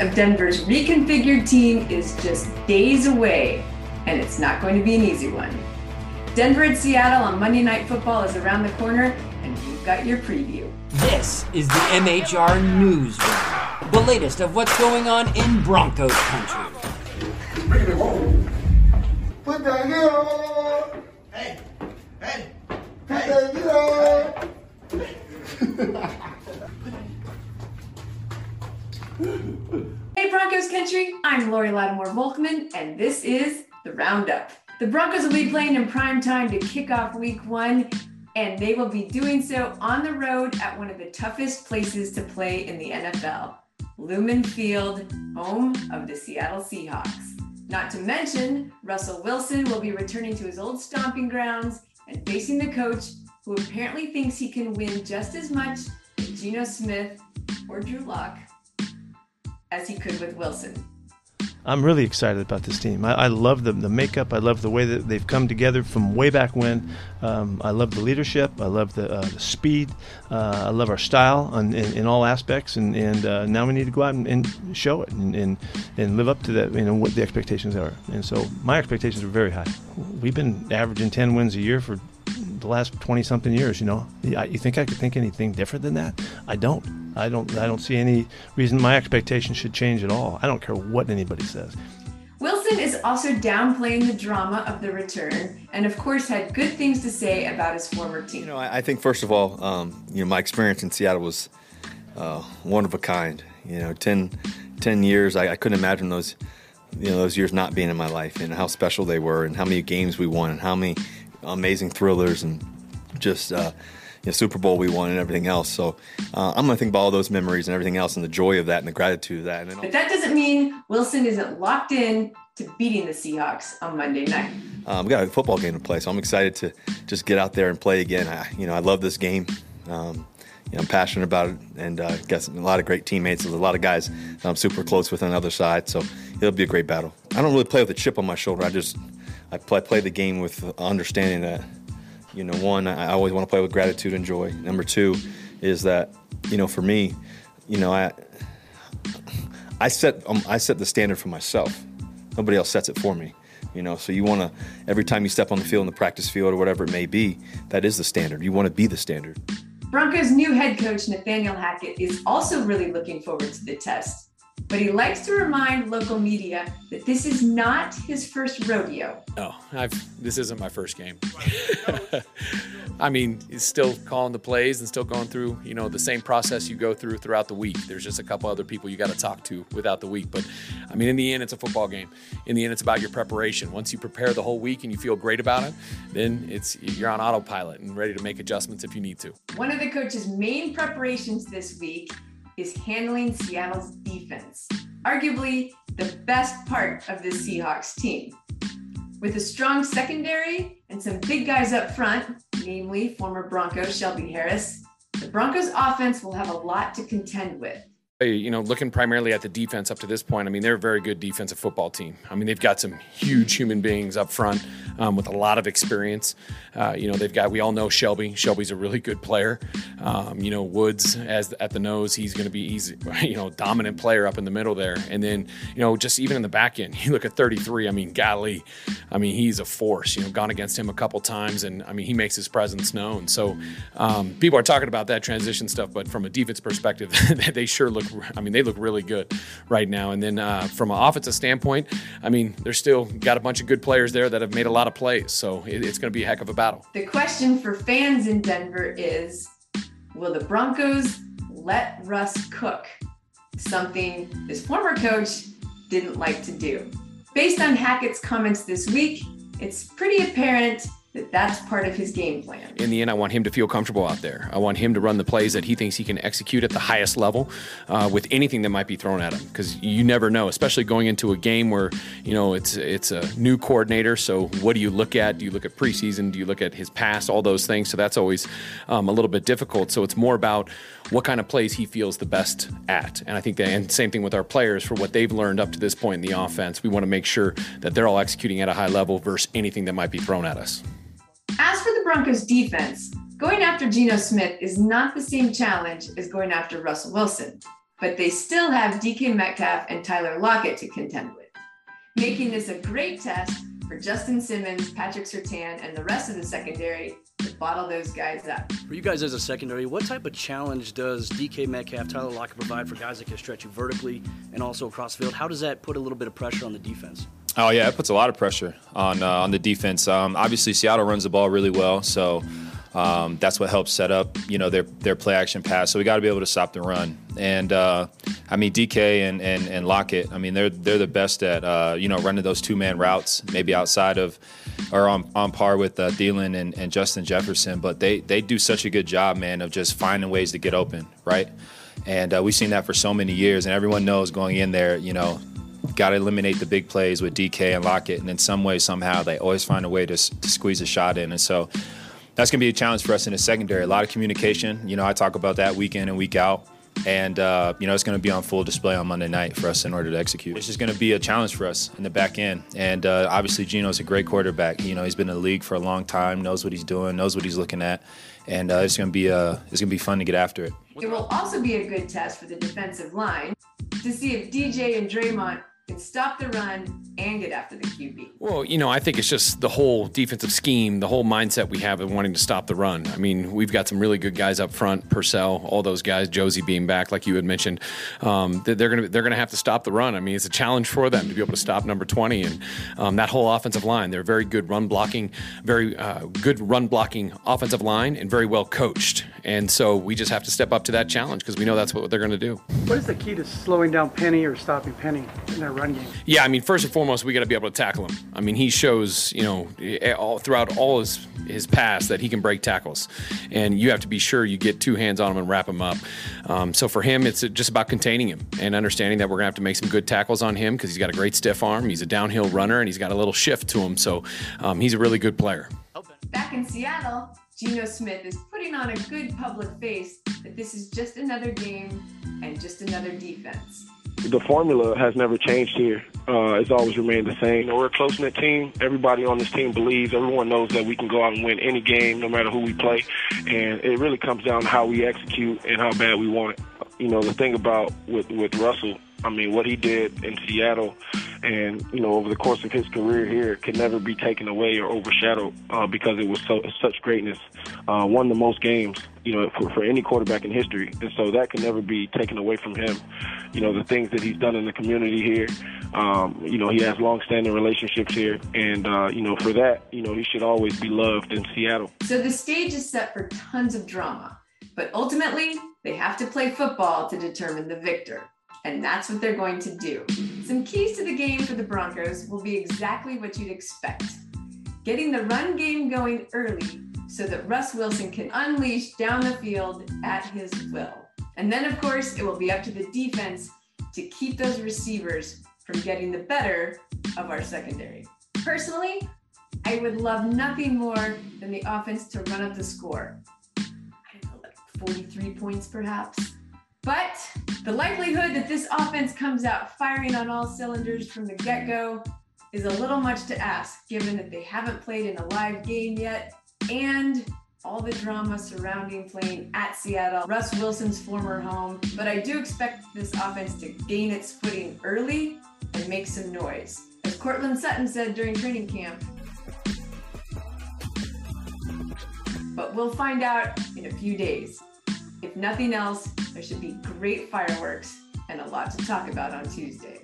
Of Denver's reconfigured team is just days away, and it's not going to be an easy one. Denver at Seattle on Monday Night Football is around the corner, and you've got your preview. This is the MHR News Room, the latest of what's going on in Broncos country. Put that heel on. Hey, hey, Put that heel on. Hey Broncos country, I'm Lori Lattimore Volkman, and this is the Roundup. The Broncos will be playing in prime time to kick off week one, and they will be doing so on the road at one of the toughest places to play in the NFL, Lumen Field, home of the Seattle Seahawks. Not to mention, Russell Wilson will be returning to his old stomping grounds and facing the coach who apparently thinks he can win just as much with Geno Smith or Drew Lock as he could with Wilson. I'm really excited about this team. I, I love the, the makeup. I love the way that they've come together from way back when. Um, I love the leadership. I love the, uh, the speed. Uh, I love our style in, in, in all aspects. And, and uh, now we need to go out and, and show it and, and, and live up to that, you know, what the expectations are. And so my expectations are very high. We've been averaging 10 wins a year for the last 20 something years, you know. You think I could think anything different than that? I don't. I don't I don't see any reason my expectations should change at all. I don't care what anybody says. Wilson is also downplaying the drama of the return and, of course, had good things to say about his former team. You know, I, I think, first of all, um, you know, my experience in Seattle was uh, one of a kind. You know, 10, 10 years, I, I couldn't imagine those, you know, those years not being in my life and how special they were and how many games we won and how many amazing thrillers and just uh, you know, Super Bowl we won and everything else. So uh, I'm going to think about all those memories and everything else and the joy of that and the gratitude of that. And but that doesn't mean Wilson isn't locked in to beating the Seahawks on Monday night. Um, we got a football game to play, so I'm excited to just get out there and play again. I, you know, I love this game. Um, you know, I'm passionate about it, and uh, got a lot of great teammates. There's a lot of guys that I'm super close with on the other side, so it'll be a great battle. I don't really play with a chip on my shoulder. I just I play, play the game with understanding that, you know, one, I always want to play with gratitude and joy. Number two is that, you know, for me, you know, I I set um, I set the standard for myself. Nobody else sets it for me. You know, so you want to every time you step on the field in the practice field or whatever it may be, that is the standard. You want to be the standard. Broncos' new head coach, Nathaniel Hackett, is also really looking forward to the test. But he likes to remind local media that this is not his first rodeo. No, I've, this isn't my first game. I mean, he's still calling the plays and still going through, you know, the same process you go through throughout the week. There's just a couple other people you got to talk to without the week. But I mean, in the end, it's a football game. In the end, it's about your preparation. Once you prepare the whole week and you feel great about it, then it's you're on autopilot and ready to make adjustments if you need to. One of the coach's main preparations this week is handling Seattle's defense, arguably the best part of the Seahawks team. With a strong secondary and some big guys up front, namely former Bronco Shelby Harris, the Broncos offense will have a lot to contend with you know, looking primarily at the defense up to this point, I mean, they're a very good defensive football team. I mean, they've got some huge human beings up front um, with a lot of experience. Uh, you know, they've got, we all know Shelby. Shelby's a really good player. Um, you know, Woods as at the nose, he's going to be easy, you know, dominant player up in the middle there. And then, you know, just even in the back end, you look at 33. I mean, golly, I mean, he's a force. You know, gone against him a couple times, and I mean, he makes his presence known. So um, people are talking about that transition stuff, but from a defense perspective, they sure look I mean, they look really good right now. And then uh, from an offensive standpoint, I mean, they're still got a bunch of good players there that have made a lot of plays. So it, it's going to be a heck of a battle. The question for fans in Denver is Will the Broncos let Russ cook? Something his former coach didn't like to do. Based on Hackett's comments this week, it's pretty apparent that that's part of his game plan. In the end, I want him to feel comfortable out there. I want him to run the plays that he thinks he can execute at the highest level uh, with anything that might be thrown at him. Because you never know, especially going into a game where you know it's it's a new coordinator. So what do you look at? Do you look at preseason? Do you look at his past? All those things. So that's always um, a little bit difficult. So it's more about what kind of plays he feels the best at. And I think that, and same thing with our players for what they've learned up to this point in the offense. We want to make sure that they're all executing at a high level versus anything that might be thrown at us. As for the Broncos defense, going after Geno Smith is not the same challenge as going after Russell Wilson, but they still have DK Metcalf and Tyler Lockett to contend with, making this a great test for Justin Simmons, Patrick Surtain, and the rest of the secondary to bottle those guys up. For you guys as a secondary, what type of challenge does DK Metcalf, Tyler Lockett provide for guys that can stretch you vertically and also across field? How does that put a little bit of pressure on the defense? Oh yeah, it puts a lot of pressure on uh, on the defense. Um, obviously, Seattle runs the ball really well, so um, that's what helps set up you know their their play action pass. So we got to be able to stop the run. And uh, I mean DK and, and and Lockett. I mean they're they're the best at uh, you know running those two man routes, maybe outside of or on, on par with uh, Thielen and, and Justin Jefferson. But they they do such a good job, man, of just finding ways to get open, right? And uh, we've seen that for so many years, and everyone knows going in there, you know, got to eliminate the big plays with DK and Lockett, and in some way, somehow, they always find a way to, to squeeze a shot in. And so that's going to be a challenge for us in the secondary. A lot of communication. You know, I talk about that week in and week out. And, uh, you know, it's going to be on full display on Monday night for us in order to execute. It's just going to be a challenge for us in the back end. And uh, obviously, Geno's a great quarterback. You know, he's been in the league for a long time, knows what he's doing, knows what he's looking at. And uh, it's going to be uh, it's going to be fun to get after it. It will also be a good test for the defensive line to see if DJ and Dre'Mont can stop the run and get after the QB. Well, you know, I think it's just the whole defensive scheme, the whole mindset we have of wanting to stop the run. I mean, we've got some really good guys up front, Purcell, all those guys, Josie being back, like you had mentioned. Um, they're going to they're going to have to stop the run. I mean, it's a challenge for them to be able to stop number 20 and um, that whole offensive line. They're very good run blocking, very uh, good run blocking offensive line, and very well coached. And so we just have to step up to that challenge because we know that's what they're going to do. What is the key to slowing down Penny or stopping Penny in their run game? Yeah, I mean, first and foremost, we got to be able to tackle him. I mean, he shows, you know, eh, all, throughout all his his past that he can break tackles, and you have to be sure you get two hands on him and wrap him up. Um, so for him, it's just about containing him and understanding that we're gonna have to make some good tackles on him because he's got a great stiff arm, he's a downhill runner, and he's got a little shift to him. So um, he's a really good player. Back in Seattle, Geno Smith is putting on a good public face that this is just another game and just another defense the formula has never changed here. Uh, it's always remained the same. You know, we're a close knit team. Everybody on this team believes. Everyone knows that we can go out and win any game, no matter who we play. And it really comes down to how we execute and how bad we want it. You know, the thing about with with Russell, I mean, what he did in Seattle and you know over the course of his career here, can never be taken away or overshadowed uh, because it was so such greatness. Uh, won the most games, you know, for, for any quarterback in history, and so that can never be taken away from him. You know, the things that he's done in the community here. Um, you know, he has long-standing relationships here, and uh, you know, for that, you know, he should always be loved in Seattle. So the stage is set for tons of drama, but ultimately they have to play football to determine the victor. And that's what they're going to do. Some keys to the game for the Broncos will be exactly what you'd expect. Getting the run game going early so that Russ Wilson can unleash down the field at his will. And then, of course, it will be up to the defense to keep those receivers from getting the better of our secondary. Personally, I would love nothing more than the offense to run up the score. I don't know, like 43 points perhaps. But the likelihood that this offense comes out firing on all cylinders from the get go is a little much to ask, given that they haven't played in a live game yet and all the drama surrounding playing at Seattle, Russ Wilson's former home. But I do expect this offense to gain its footing early and make some noise. As Courtland Sutton said during training camp, but we'll find out in a few days. If nothing else, there should be great fireworks and a lot to talk about on Tuesday.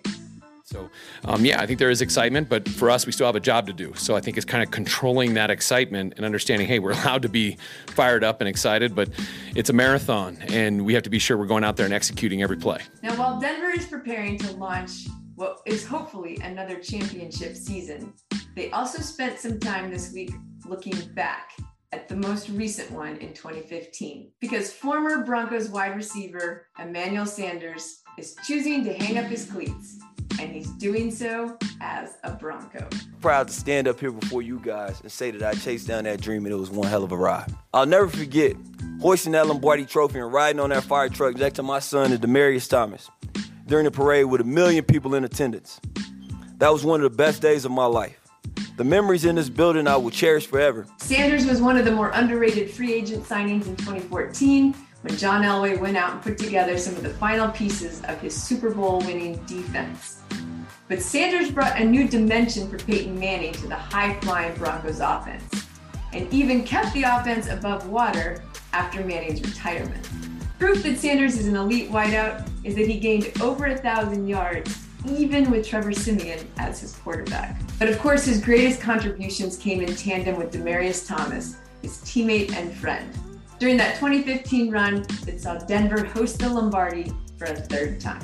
So, um, yeah, I think there is excitement, but for us, we still have a job to do. So I think it's kind of controlling that excitement and understanding, hey, we're allowed to be fired up and excited, but it's a marathon, and we have to be sure we're going out there and executing every play. Now, while Denver is preparing to launch what is hopefully another championship season, they also spent some time this week looking back at the most recent one in 2015 because former Broncos wide receiver Emmanuel Sanders is choosing to hang up his cleats, and he's doing so as a Bronco. Proud to stand up here before you guys and say that I chased down that dream and it was one hell of a ride. I'll never forget hoisting that Lombardi trophy and riding on that fire truck next to my son and Demaryius Thomas during the parade with a million people in attendance. That was one of the best days of my life. The memories in this building I will cherish forever. Sanders was one of the more underrated free agent signings in 2014 when John Elway went out and put together some of the final pieces of his Super Bowl winning defense. But Sanders brought a new dimension for Peyton Manning to the high flying Broncos offense and even kept the offense above water after Manning's retirement. Proof that Sanders is an elite wideout is that he gained over a thousand yards even with Trevor Siemian as his quarterback. But of course, his greatest contributions came in tandem with Demaryius Thomas, his teammate and friend. During that 2015 run that saw Denver host the Lombardi for a third time.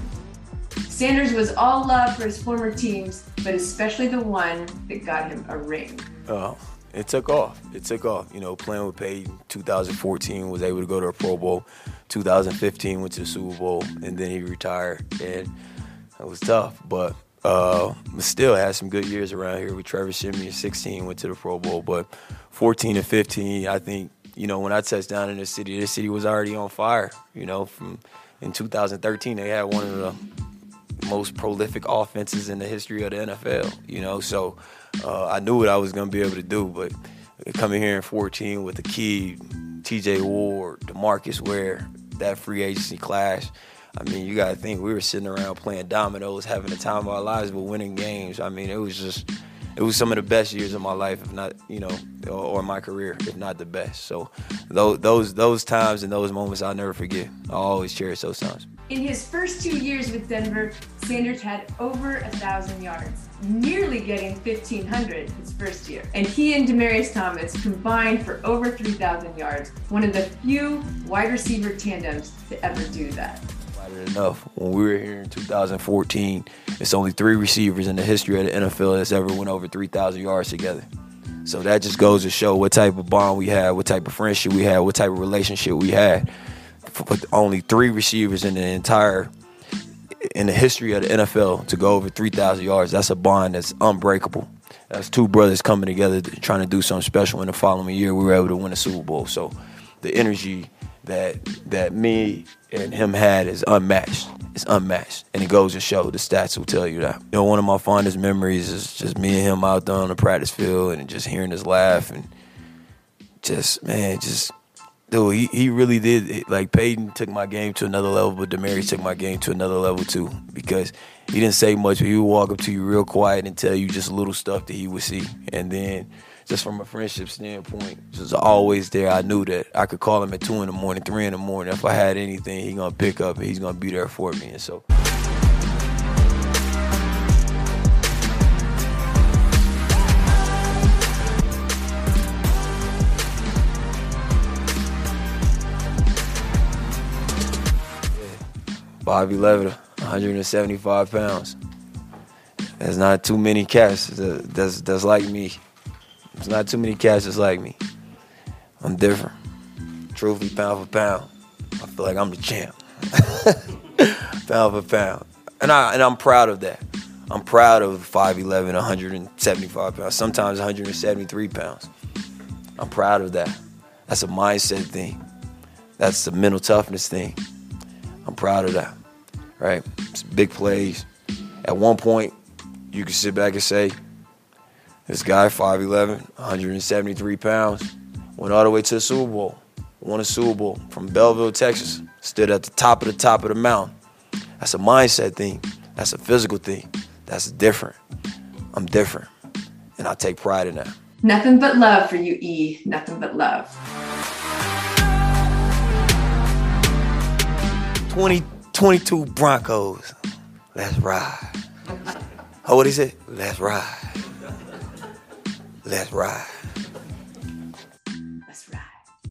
Sanders was all love for his former teams, but especially the one that got him a ring. Uh, it took off. It took off. You know, playing with Peyton, 2014 was able to go to a Pro Bowl. 2015 went to the Super Bowl, and then he retired. And it was tough, but uh, still had some good years around here with Trevor Siemian. 16 went to the Pro Bowl, but 14 and 15, I think you know when I touched down in the city, the city was already on fire. You know, from in 2013 they had one of the most prolific offenses in the history of the NFL. You know, so uh, I knew what I was going to be able to do, but coming here in 14 with the key, T.J. Ward, Demarcus Ware, that free agency clash I mean, you got to think we were sitting around playing dominoes, having the time of our lives, but winning games. I mean, it was just, it was some of the best years of my life, if not, you know, or, or my career, if not the best. So, those those those times and those moments I'll never forget. I'll always cherish those times. In his first two years with Denver, Sanders had over a thousand yards, nearly getting 1,500 his first year. And he and Demaryius Thomas combined for over 3,000 yards, one of the few wide receiver tandems to ever do that enough. When we were here in 2014, it's only three receivers in the history of the NFL that's ever went over 3,000 yards together. So that just goes to show what type of bond we had, what type of friendship we had, what type of relationship we had. But only three receivers in the entire in the history of the NFL to go over 3,000 yards. That's a bond that's unbreakable. That's two brothers coming together trying to do something special. In the following year, we were able to win a Super Bowl. So the energy that that me and him had is unmatched. It's unmatched, and it goes to show. The stats will tell you that. You know, one of my fondest memories is just me and him out there on the practice field and just hearing his laugh and just man, just dude, he, he really did. Like Peyton took my game to another level, but Demaryius took my game to another level too. Because he didn't say much, but he would walk up to you real quiet and tell you just little stuff that he would see. And then, just from a friendship standpoint, just always there. I knew that I could call him at two in the morning, three in the morning. If I had anything, he gonna pick up and he's gonna be there for me. And so. Five eleven, 175 pounds. There's not too many cats that- that's that's like me. There's not too many cats like me. I'm different. Truthfully, pound for pound, I feel like I'm the champ. pound for pound, and I and I'm proud of that. I'm proud of 5'11", 175 pounds. Sometimes 173 pounds. I'm proud of that. That's a mindset thing. That's the mental toughness thing. I'm proud of that. Right? It's big plays. At one point, you can sit back and say, this guy, 5'11, 173 pounds, went all the way to the Super Bowl, won a Super Bowl from Bellville, Texas, stood at the top of the top of the mountain. That's a mindset thing. That's a physical thing. That's different. I'm different. And I take pride in that. Nothing but love for you, E. Nothing but love. 2022 Broncos. Let's ride. Oh, what he said? Let's ride. Let's ride.